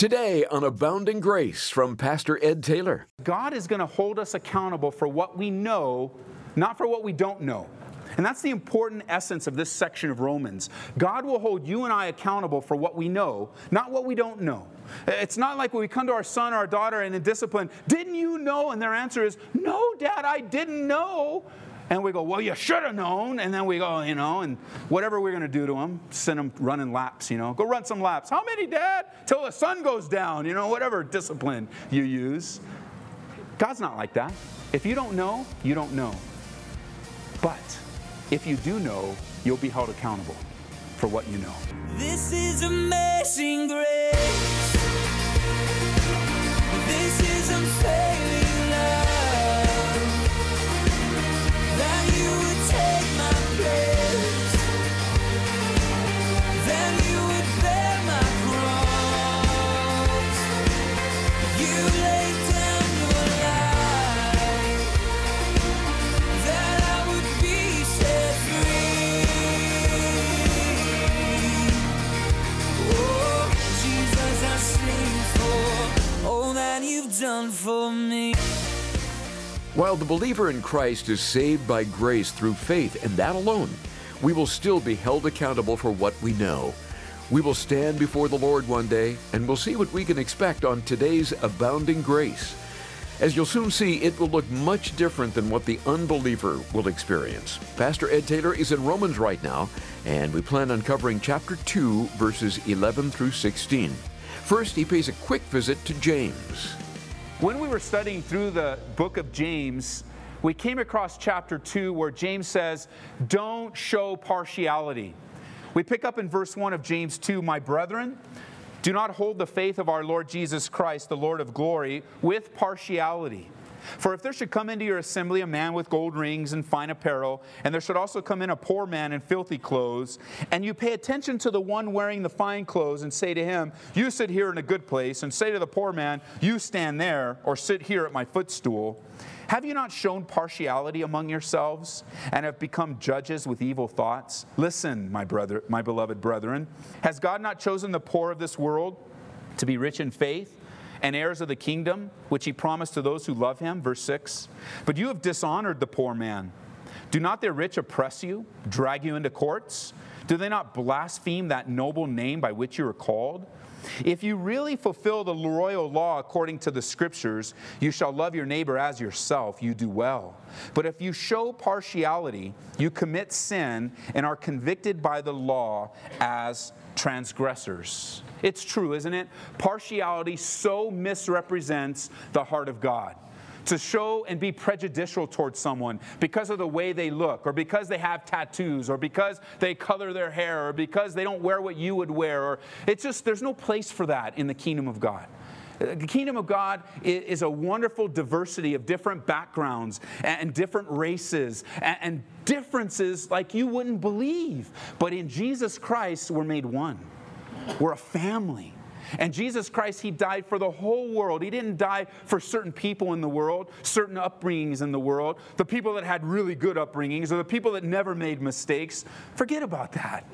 Today on Abounding Grace from Pastor Ed Taylor. God is going to hold us accountable for what we know, not for what we don't know. And that's the important essence of this section of Romans. God will hold you and I accountable for what we know, not what we don't know. It's not like when we come to our son or our daughter and in discipline, didn't you know? And their answer is, no, dad, I didn't know. And we go, well, you should have known. And then we go, you know, and whatever we're going to do to them, send them running laps, you know. Go run some laps. How many, Dad? Till the sun goes down, you know, whatever discipline you use. God's not like that. If you don't know, you don't know. But if you do know, you'll be held accountable for what you know. This is amazing grace. This is unfailing believer in Christ is saved by grace through faith and that alone, we will still be held accountable for what we know. We will stand before the Lord one day and we'll see what we can expect on today's Abounding Grace. As you'll soon see, it will look much different than what the unbeliever will experience. Pastor Ed Taylor is in Romans right now, and we plan on covering chapter 2, verses 11 through 16. First, he pays a quick visit to James. When we were studying through the book of James, we came across chapter 2 where James says, Don't show partiality. We pick up in verse 1 of James 2, My brethren, do not hold the faith of our Lord Jesus Christ, the Lord of glory, with partiality. For if there should come into your assembly a man with gold rings and fine apparel, and there should also come in a poor man in filthy clothes, and you pay attention to the one wearing the fine clothes and say to him, You sit here in a good place, and say to the poor man, You stand there, or sit here at my footstool, have you not shown partiality among yourselves and have become judges with evil thoughts? Listen, my brother, my beloved brethren, has God not chosen the poor of this world to be rich in faith and heirs of the kingdom which he promised to those who love him? Verse 6. But you have dishonored the poor man. Do not the rich oppress you, drag you into courts? Do they not blaspheme that noble name by which you are called? If you really fulfill the royal law according to the scriptures, you shall love your neighbor as yourself, you do well. But if you show partiality, you commit sin and are convicted by the law as transgressors. It's true, isn't it? Partiality so misrepresents the heart of God to show and be prejudicial towards someone because of the way they look, or because they have tattoos, or because they color their hair, or because they don't wear what you would wear, or it's just, there's no place for that in the kingdom of God. The kingdom of God is a wonderful diversity of different backgrounds and different races and differences like you wouldn't believe. But in Jesus Christ, we're made one. We're a family. And Jesus Christ, He died for the whole world. He didn't die for certain people in the world, certain upbringings in the world, the people that had really good upbringings or the people that never made mistakes. Forget about that.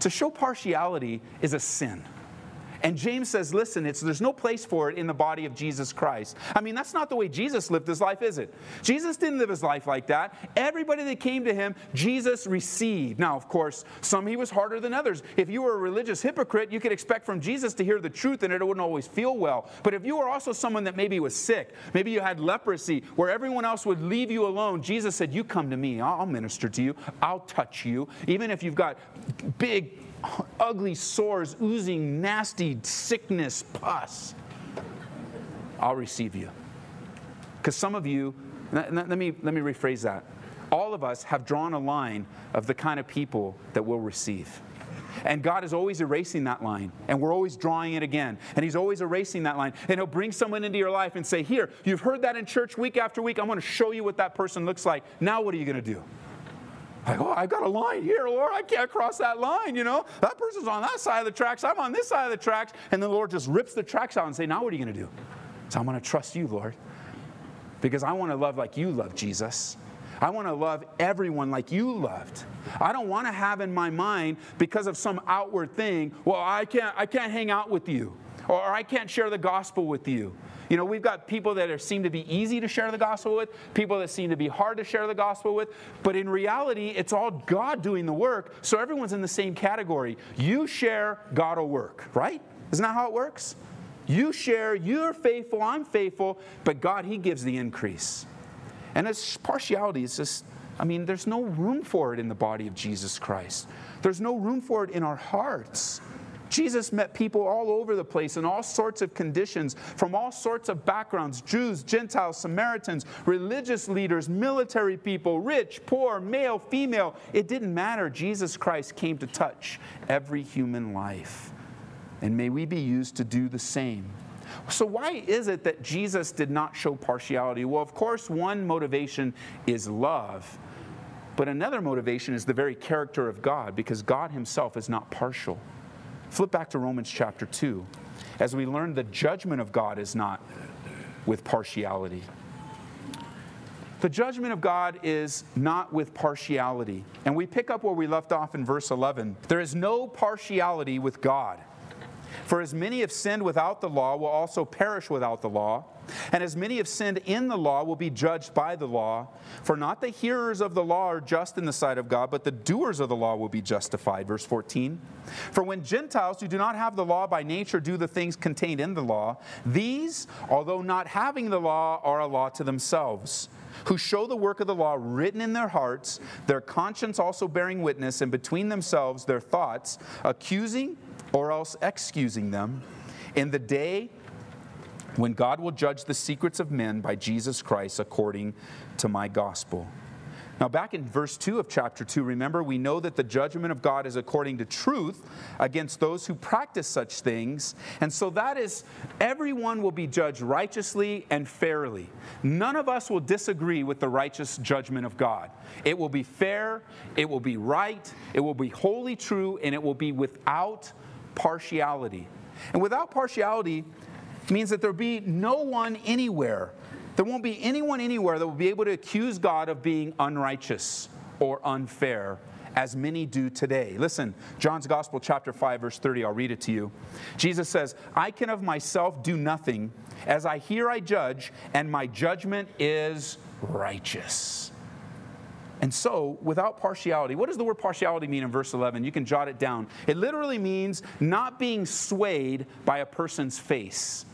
To show partiality is a sin. And James says, listen, it's, there's no place for it in the body of Jesus Christ. I mean, that's not the way Jesus lived his life, is it? Jesus didn't live his life like that. Everybody that came to him, Jesus received. Now, of course, some he was harder than others. If you were a religious hypocrite, you could expect from Jesus to hear the truth and it wouldn't always feel well. But if you were also someone that maybe was sick, maybe you had leprosy, where everyone else would leave you alone, Jesus said, You come to me, I'll minister to you, I'll touch you. Even if you've got big, ugly sores, oozing, nasty sickness, pus, I'll receive you. Because some of you, let, let me, let me rephrase that. All of us have drawn a line of the kind of people that will receive. And God is always erasing that line, and we're always drawing it again. And He's always erasing that line. And He'll bring someone into your life and say, Here, you've heard that in church week after week. I'm going to show you what that person looks like. Now, what are you going to do? Like, oh, I've got a line here, Lord. I can't cross that line, you know. That person's on that side of the tracks. I'm on this side of the tracks. And the Lord just rips the tracks out and say, now what are you going to do? So I'm going to trust you, Lord. Because I want to love like you love, Jesus. I want to love everyone like you loved. I don't want to have in my mind because of some outward thing, well, I can't I can't hang out with you. Or I can't share the gospel with you. You know, we've got people that are, seem to be easy to share the gospel with, people that seem to be hard to share the gospel with, but in reality, it's all God doing the work, so everyone's in the same category. You share, God will work, right? Isn't that how it works? You share, you're faithful, I'm faithful, but God, He gives the increase. And it's partiality, it's just, I mean, there's no room for it in the body of Jesus Christ. There's no room for it in our hearts. Jesus met people all over the place in all sorts of conditions, from all sorts of backgrounds Jews, Gentiles, Samaritans, religious leaders, military people, rich, poor, male, female. It didn't matter. Jesus Christ came to touch every human life. And may we be used to do the same. So, why is it that Jesus did not show partiality? Well, of course, one motivation is love. But another motivation is the very character of God, because God Himself is not partial. Flip back to Romans chapter 2. As we learn, the judgment of God is not with partiality. The judgment of God is not with partiality. And we pick up where we left off in verse 11. There is no partiality with God. For as many have sinned without the law will also perish without the law. And as many have sinned in the law will be judged by the law. For not the hearers of the law are just in the sight of God, but the doers of the law will be justified. Verse 14. For when Gentiles who do not have the law by nature do the things contained in the law, these, although not having the law, are a law to themselves who show the work of the law written in their hearts, their conscience also bearing witness, and between themselves their thoughts, accusing or else excusing them in the day when God will judge the secrets of men by Jesus Christ according to my gospel. Now, back in verse 2 of chapter 2, remember, we know that the judgment of God is according to truth against those who practice such things. And so that is, everyone will be judged righteously and fairly. None of us will disagree with the righteous judgment of God. It will be fair, it will be right, it will be wholly true, and it will be without partiality. And without partiality means that there be no one anywhere there won't be anyone anywhere that will be able to accuse God of being unrighteous or unfair, as many do today. Listen, John's Gospel, chapter 5, verse 30, I'll read it to you. Jesus says, I can of myself do nothing. As I hear, I judge, and my judgment is righteous. And so, without partiality, what does the word partiality mean in verse 11? You can jot it down. It literally means not being swayed by a person's face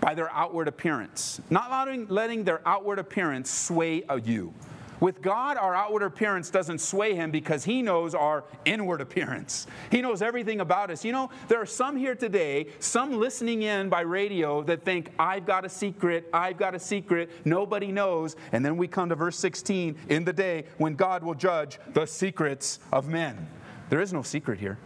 by their outward appearance, not letting, letting their outward appearance sway you. With God, our outward appearance doesn't sway him because he knows our inward appearance. He knows everything about us. You know, there are some here today, some listening in by radio that think, I've got a secret, I've got a secret, nobody knows. And then we come to verse 16 in the day when God will judge the secrets of men. There is no secret here.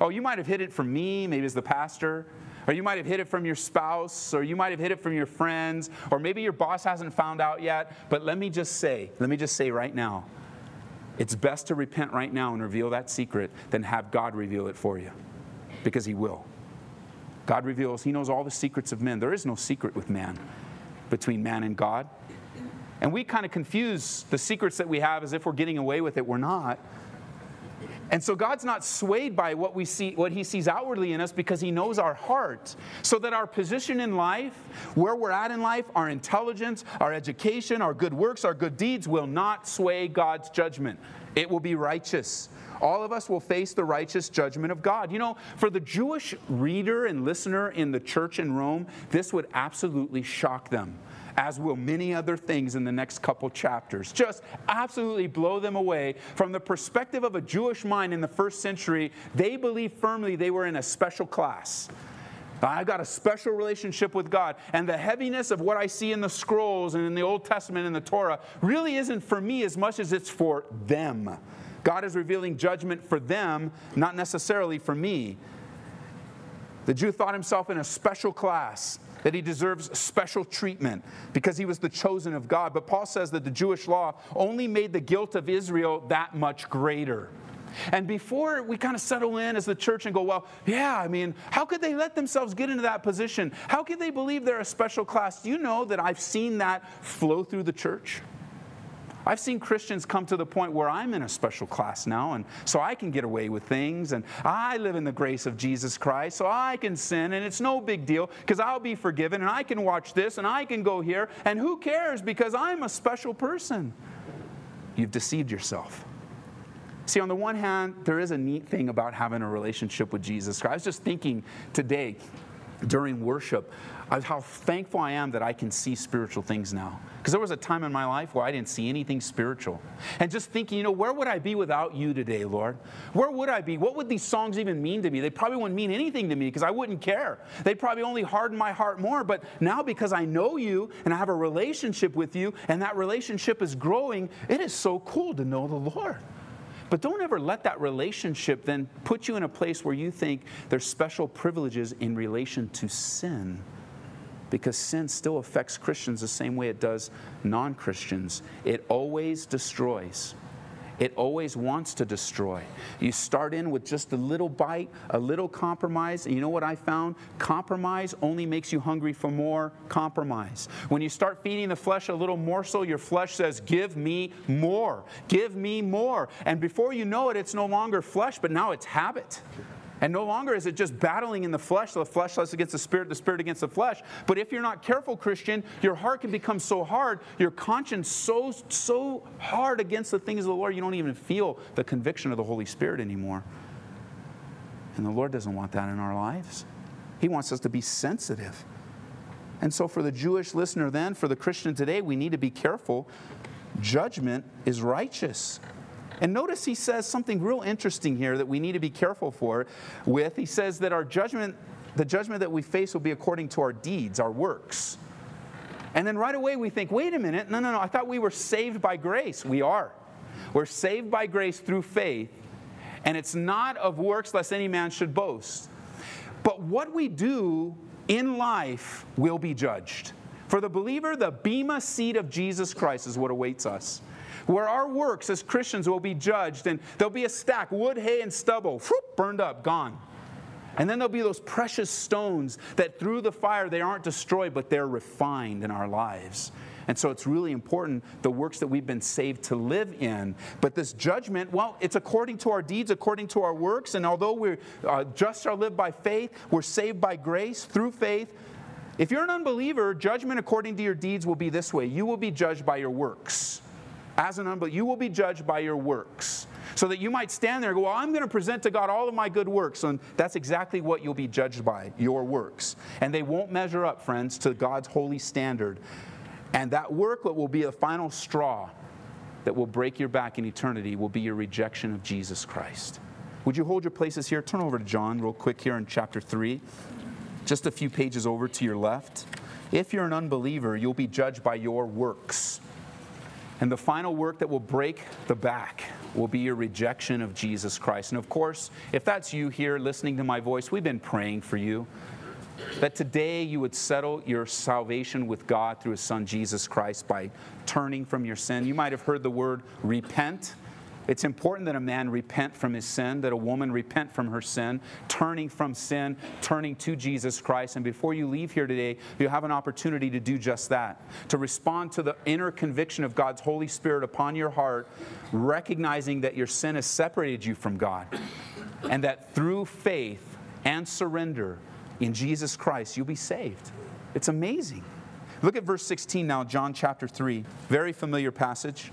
Oh, you might have hid it from me, maybe as the pastor. Or you might have hid it from your spouse, or you might have hid it from your friends, or maybe your boss hasn't found out yet. But let me just say, let me just say right now, it's best to repent right now and reveal that secret than have God reveal it for you, because He will. God reveals, He knows all the secrets of men. There is no secret with man, between man and God. And we kind of confuse the secrets that we have as if we're getting away with it. We're not. And so God's not swayed by what we see, what He sees outwardly in us because He knows our heart. So that our position in life, where we're at in life, our intelligence, our education, our good works, our good deeds will not sway God's judgment. It will be righteous. All of us will face the righteous judgment of God. You know, for the Jewish reader and listener in the church in Rome, this would absolutely shock them as will many other things in the next couple chapters. Just absolutely blow them away. From the perspective of a Jewish mind in the first century, they believed firmly they were in a special class. I've got a special relationship with God. And the heaviness of what I see in the scrolls and in the Old Testament and the Torah really isn't for me as much as it's for them. God is revealing judgment for them, not necessarily for me. The Jew thought himself in a special class that he deserves special treatment because he was the chosen of God. But Paul says that the Jewish law only made the guilt of Israel that much greater. And before we kind of settle in as the church and go, well, yeah, I mean, how could they let themselves get into that position? How could they believe they're a special class? Do you know that I've seen that flow through the church? I've seen Christians come to the point where I'm in a special class now, and so I can get away with things, and I live in the grace of Jesus Christ, so I can sin, and it's no big deal because I'll be forgiven, and I can watch this, and I can go here, and who cares because I'm a special person. You've deceived yourself. See, on the one hand, there is a neat thing about having a relationship with Jesus Christ. I was just thinking today during worship how thankful I am that I can see spiritual things now. Because there was a time in my life where I didn't see anything spiritual. And just thinking, you know, where would I be without you today, Lord? Where would I be? What would these songs even mean to me? They probably wouldn't mean anything to me because I wouldn't care. They'd probably only harden my heart more. But now, because I know you and I have a relationship with you and that relationship is growing, it is so cool to know the Lord. But don't ever let that relationship then put you in a place where you think there's special privileges in relation to sin. Because sin still affects Christians the same way it does non Christians. It always destroys. It always wants to destroy. You start in with just a little bite, a little compromise, and you know what I found? Compromise only makes you hungry for more compromise. When you start feeding the flesh a little morsel, your flesh says, Give me more, give me more. And before you know it, it's no longer flesh, but now it's habit. And no longer is it just battling in the flesh, the flesh lusts against the spirit, the spirit against the flesh. But if you're not careful, Christian, your heart can become so hard, your conscience so, so hard against the things of the Lord, you don't even feel the conviction of the Holy Spirit anymore. And the Lord doesn't want that in our lives. He wants us to be sensitive. And so, for the Jewish listener, then, for the Christian today, we need to be careful. Judgment is righteous. And notice he says something real interesting here that we need to be careful for with. He says that our judgment, the judgment that we face will be according to our deeds, our works. And then right away we think, wait a minute, no, no, no, I thought we were saved by grace. We are. We're saved by grace through faith, and it's not of works lest any man should boast. But what we do in life will be judged. For the believer, the Bema seat of Jesus Christ is what awaits us where our works as Christians will be judged, and there'll be a stack wood, hay, and stubble, whoop, burned up, gone. And then there'll be those precious stones that through the fire they aren't destroyed, but they're refined in our lives. And so it's really important the works that we've been saved to live in. But this judgment, well, it's according to our deeds, according to our works. And although we're uh, just are lived by faith, we're saved by grace through faith. If you're an unbeliever, judgment according to your deeds will be this way you will be judged by your works as an unbeliever, you will be judged by your works. So that you might stand there and go, Well, I'm going to present to God all of my good works. And that's exactly what you'll be judged by, your works. And they won't measure up, friends, to God's holy standard. And that work that will be the final straw that will break your back in eternity will be your rejection of Jesus Christ. Would you hold your places here? Turn over to John real quick here in chapter 3, just a few pages over to your left. If you're an unbeliever, you'll be judged by your works. And the final work that will break the back will be your rejection of Jesus Christ. And of course, if that's you here listening to my voice, we've been praying for you that today you would settle your salvation with God through His Son Jesus Christ by turning from your sin. You might have heard the word repent. It's important that a man repent from his sin, that a woman repent from her sin, turning from sin, turning to Jesus Christ. And before you leave here today, you have an opportunity to do just that, to respond to the inner conviction of God's Holy Spirit upon your heart, recognizing that your sin has separated you from God, and that through faith and surrender in Jesus Christ, you'll be saved. It's amazing. Look at verse 16 now, John chapter 3. Very familiar passage.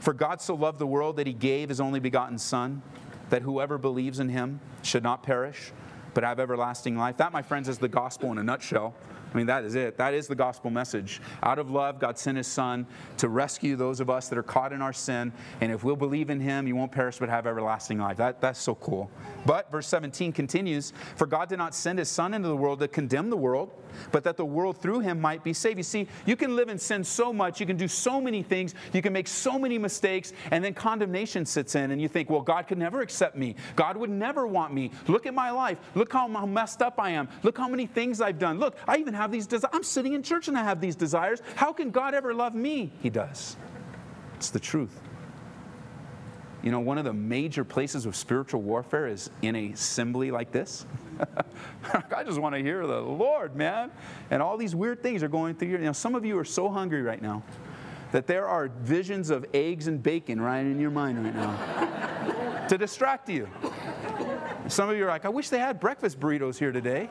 For God so loved the world that he gave his only begotten Son, that whoever believes in him should not perish, but have everlasting life. That, my friends, is the gospel in a nutshell. I mean, that is it. That is the gospel message. Out of love, God sent his son to rescue those of us that are caught in our sin. And if we'll believe in him, you won't perish but have everlasting life. That, that's so cool. But verse 17 continues For God did not send his son into the world to condemn the world, but that the world through him might be saved. You see, you can live in sin so much, you can do so many things, you can make so many mistakes, and then condemnation sits in, and you think, well, God could never accept me. God would never want me. Look at my life. Look how messed up I am. Look how many things I've done. Look, I even have these desires. I'm sitting in church and I have these desires. How can God ever love me? He does. It's the truth. You know, one of the major places of spiritual warfare is in a assembly like this. I just want to hear the Lord, man. And all these weird things are going through your. You know, some of you are so hungry right now. that there are visions of eggs and bacon right in your mind right now to distract you. Some of you are like, I wish they had breakfast burritos here today.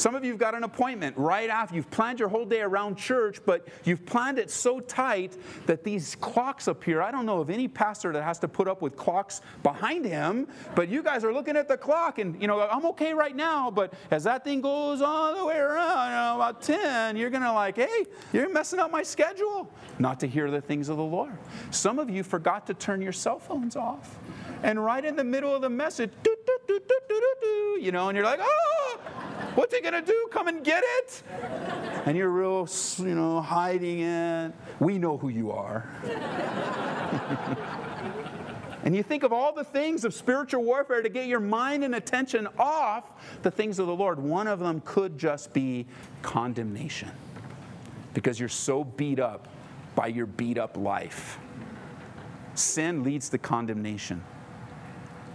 Some of you have got an appointment right after. You've planned your whole day around church, but you've planned it so tight that these clocks appear. I don't know of any pastor that has to put up with clocks behind him, but you guys are looking at the clock and, you know, I'm okay right now, but as that thing goes all the way around, you know, about 10, you're going to like, hey, you're messing up my schedule. Not to hear the things of the Lord. Some of you forgot to turn your cell phones off. And right in the middle of the message, you know, and you're like, oh, what's he gonna do? Come and get it? And you're real, you know, hiding it. We know who you are. and you think of all the things of spiritual warfare to get your mind and attention off the things of the Lord. One of them could just be condemnation because you're so beat up by your beat up life. Sin leads to condemnation.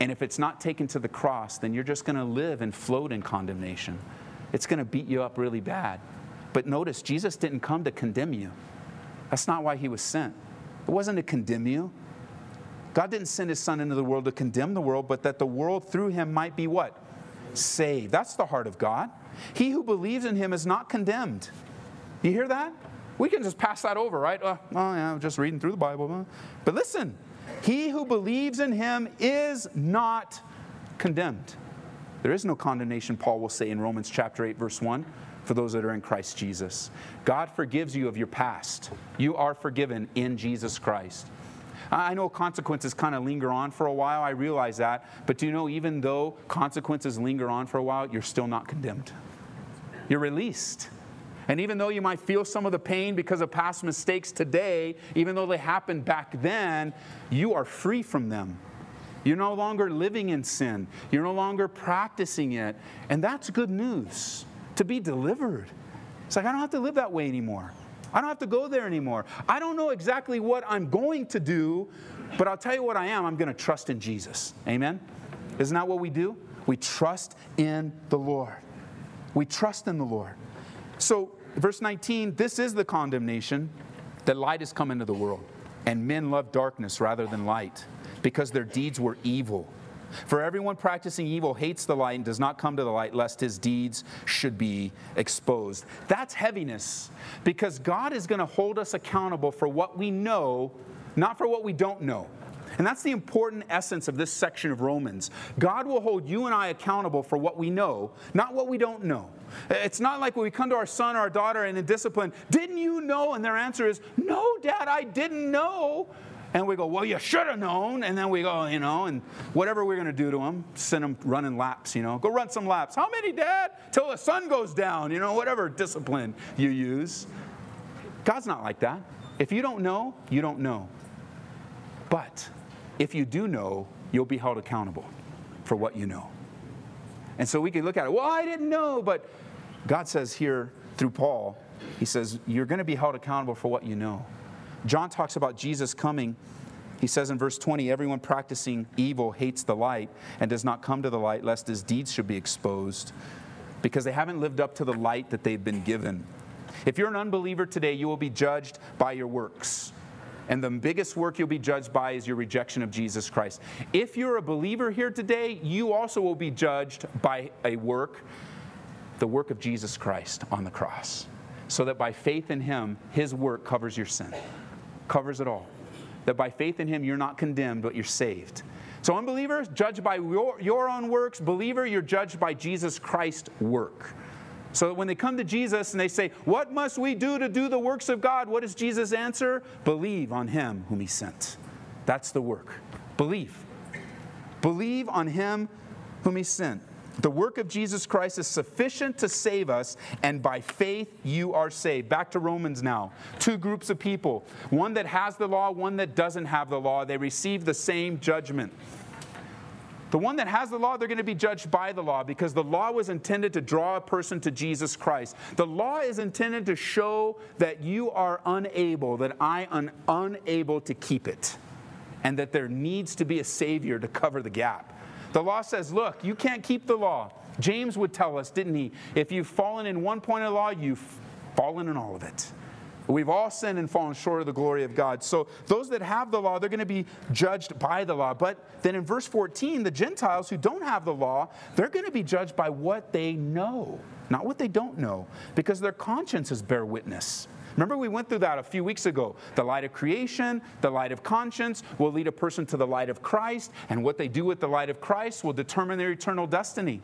And if it's not taken to the cross, then you're just going to live and float in condemnation. It's going to beat you up really bad. But notice, Jesus didn't come to condemn you. That's not why he was sent. It wasn't to condemn you. God didn't send his son into the world to condemn the world, but that the world through him might be what? Saved. That's the heart of God. He who believes in him is not condemned. You hear that? We can just pass that over, right? Uh, oh, yeah, I'm just reading through the Bible. But listen, he who believes in him is not condemned. There is no condemnation, Paul will say in Romans chapter 8, verse 1, for those that are in Christ Jesus. God forgives you of your past. You are forgiven in Jesus Christ. I know consequences kind of linger on for a while. I realize that. But do you know, even though consequences linger on for a while, you're still not condemned? You're released. And even though you might feel some of the pain because of past mistakes today, even though they happened back then, you are free from them. You're no longer living in sin. You're no longer practicing it. And that's good news to be delivered. It's like, I don't have to live that way anymore. I don't have to go there anymore. I don't know exactly what I'm going to do, but I'll tell you what I am. I'm going to trust in Jesus. Amen? Isn't that what we do? We trust in the Lord. We trust in the Lord. So, verse 19, this is the condemnation that light has come into the world, and men love darkness rather than light, because their deeds were evil. For everyone practicing evil hates the light and does not come to the light, lest his deeds should be exposed. That's heaviness, because God is going to hold us accountable for what we know, not for what we don't know. And that's the important essence of this section of Romans. God will hold you and I accountable for what we know, not what we don't know. It's not like when we come to our son or our daughter and in discipline, didn't you know? And their answer is, no, dad, I didn't know. And we go, well, you should have known. And then we go, you know, and whatever we're going to do to them, send them running laps, you know. Go run some laps. How many, Dad? Till the sun goes down, you know, whatever discipline you use. God's not like that. If you don't know, you don't know. But if you do know, you'll be held accountable for what you know. And so we can look at it, well, I didn't know, but God says here through Paul, he says, you're going to be held accountable for what you know. John talks about Jesus coming. He says in verse 20, everyone practicing evil hates the light and does not come to the light lest his deeds should be exposed because they haven't lived up to the light that they've been given. If you're an unbeliever today, you will be judged by your works. And the biggest work you'll be judged by is your rejection of Jesus Christ. If you're a believer here today, you also will be judged by a work, the work of Jesus Christ on the cross. So that by faith in Him, His work covers your sin, covers it all. That by faith in Him, you're not condemned, but you're saved. So, unbelievers, judged by your, your own works. Believer, you're judged by Jesus Christ's work. So when they come to Jesus and they say, What must we do to do the works of God? What does Jesus answer? Believe on him whom he sent. That's the work. Believe. Believe on him whom he sent. The work of Jesus Christ is sufficient to save us, and by faith you are saved. Back to Romans now. Two groups of people one that has the law, one that doesn't have the law. They receive the same judgment. The one that has the law, they're going to be judged by the law because the law was intended to draw a person to Jesus Christ. The law is intended to show that you are unable, that I am unable to keep it, and that there needs to be a Savior to cover the gap. The law says, look, you can't keep the law. James would tell us, didn't he? If you've fallen in one point of the law, you've fallen in all of it. We've all sinned and fallen short of the glory of God. So those that have the law, they're going to be judged by the law. But then in verse 14, the Gentiles who don't have the law, they're going to be judged by what they know, not what they don't know, because their consciences bear witness. Remember, we went through that a few weeks ago. The light of creation, the light of conscience will lead a person to the light of Christ, and what they do with the light of Christ will determine their eternal destiny.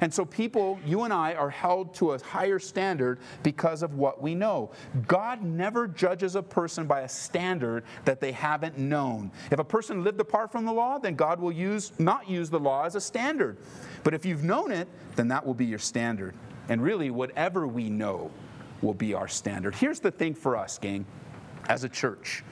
And so, people, you and I, are held to a higher standard because of what we know. God never judges a person by a standard that they haven't known. If a person lived apart from the law, then God will use not use the law as a standard. But if you've known it, then that will be your standard. And really, whatever we know will be our standard. Here's the thing for us, gang, as a church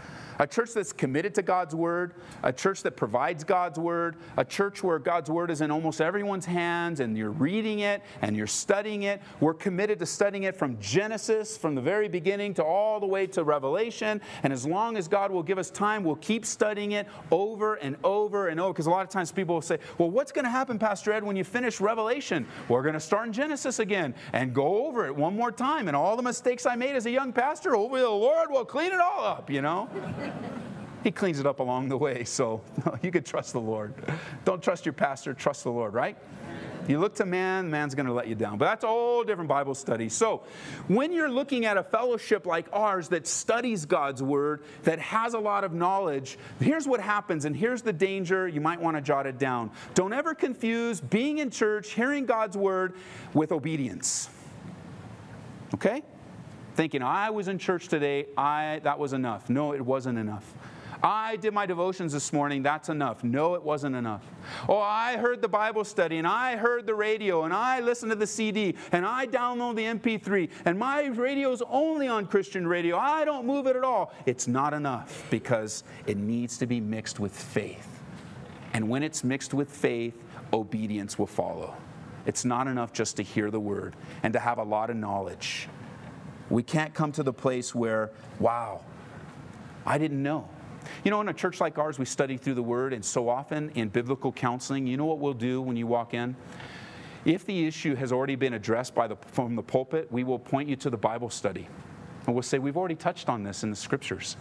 a church that's committed to God's word, a church that provides God's word, a church where God's word is in almost everyone's hands and you're reading it and you're studying it. We're committed to studying it from Genesis, from the very beginning to all the way to Revelation. And as long as God will give us time, we'll keep studying it over and over and over. Because a lot of times people will say, Well, what's going to happen, Pastor Ed, when you finish Revelation? We're going to start in Genesis again and go over it one more time. And all the mistakes I made as a young pastor, over the Lord will clean it all up, you know? He cleans it up along the way, so you could trust the Lord. Don't trust your pastor, trust the Lord, right? You look to man, man's going to let you down. But that's all different Bible study. So, when you're looking at a fellowship like ours that studies God's Word, that has a lot of knowledge, here's what happens, and here's the danger. You might want to jot it down. Don't ever confuse being in church, hearing God's Word, with obedience. Okay? Thinking, I was in church today, I, that was enough. No, it wasn't enough. I did my devotions this morning, that's enough. No, it wasn't enough. Oh, I heard the Bible study and I heard the radio and I listened to the CD and I download the MP3 and my radio's only on Christian radio. I don't move it at all. It's not enough because it needs to be mixed with faith. And when it's mixed with faith, obedience will follow. It's not enough just to hear the word and to have a lot of knowledge. We can't come to the place where, wow, I didn't know. You know, in a church like ours, we study through the Word, and so often in biblical counseling, you know what we'll do when you walk in? If the issue has already been addressed the, from the pulpit, we will point you to the Bible study. And we'll say, We've already touched on this in the scriptures.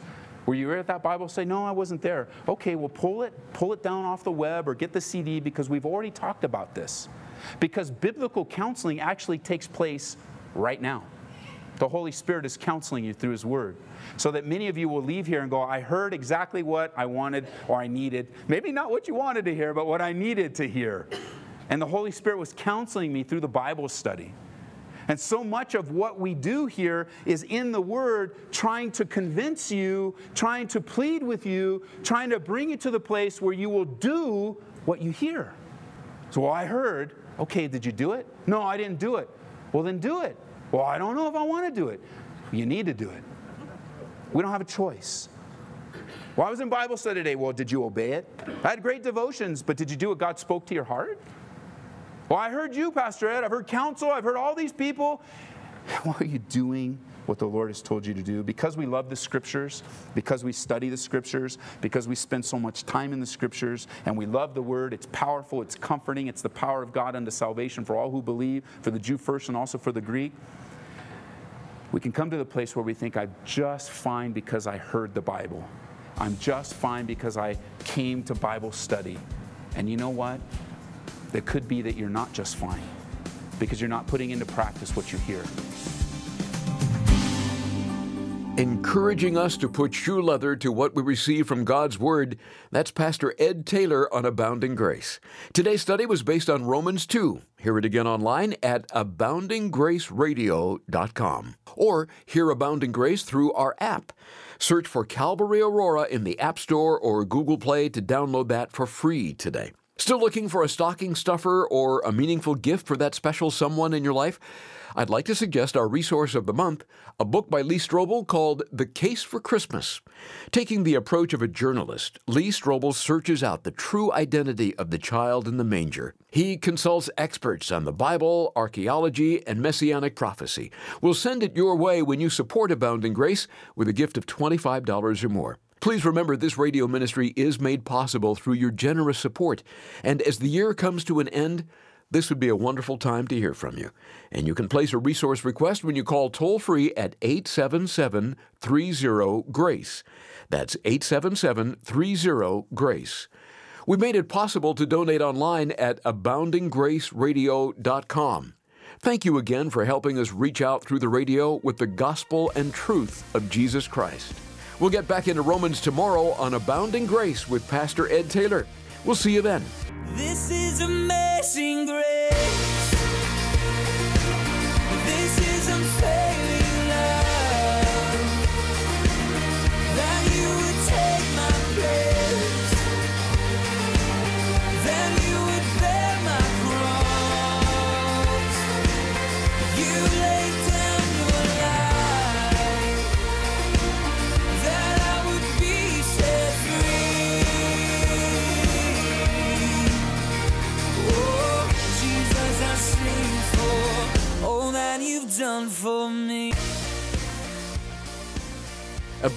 Were you at that Bible study? No, I wasn't there. Okay, well, pull it, pull it down off the web or get the CD because we've already talked about this. Because biblical counseling actually takes place right now. The Holy Spirit is counseling you through His Word. So that many of you will leave here and go, I heard exactly what I wanted or I needed. Maybe not what you wanted to hear, but what I needed to hear. And the Holy Spirit was counseling me through the Bible study. And so much of what we do here is in the Word, trying to convince you, trying to plead with you, trying to bring you to the place where you will do what you hear. So, well, I heard, okay, did you do it? No, I didn't do it. Well, then do it. Well, I don't know if I want to do it. You need to do it. We don't have a choice. Well, I was in Bible study today. Well, did you obey it? I had great devotions, but did you do what God spoke to your heart? Well, I heard you, Pastor Ed. I've heard counsel. I've heard all these people. What are you doing what the Lord has told you to do? Because we love the scriptures, because we study the scriptures, because we spend so much time in the scriptures, and we love the word. It's powerful, it's comforting, it's the power of God unto salvation for all who believe, for the Jew first and also for the Greek we can come to the place where we think, I'm just fine because I heard the Bible. I'm just fine because I came to Bible study. And you know what? It could be that you're not just fine because you're not putting into practice what you hear encouraging us to put shoe leather to what we receive from God's Word. That's Pastor Ed Taylor on Abounding Grace. Today's study was based on Romans 2. Hear it again online at aboundinggraceradio.com or hear Abounding Grace through our app. Search for Calvary Aurora in the App Store or Google Play to download that for free today. Still looking for a stocking stuffer or a meaningful gift for that special someone in your life? I'd like to suggest our resource of the month, a book by Lee Strobel called The Case for Christmas. Taking the approach of a journalist, Lee Strobel searches out the true identity of the child in the manger. He consults experts on the Bible, archaeology, and messianic prophecy. We'll send it your way when you support Abounding Grace with a gift of $25 or more. Please remember this radio ministry is made possible through your generous support. And as the year comes to an end, This would be a wonderful time to hear from you. And you can place a resource request when you call toll free at 877 30 GRACE. That's 877 30 GRACE. We made it possible to donate online at aboundinggraceradio.com. Thank you again for helping us reach out through the radio with the gospel and truth of Jesus Christ. We'll get back into Romans tomorrow on Abounding Grace with Pastor Ed Taylor. We'll see you then. This is amazing grace.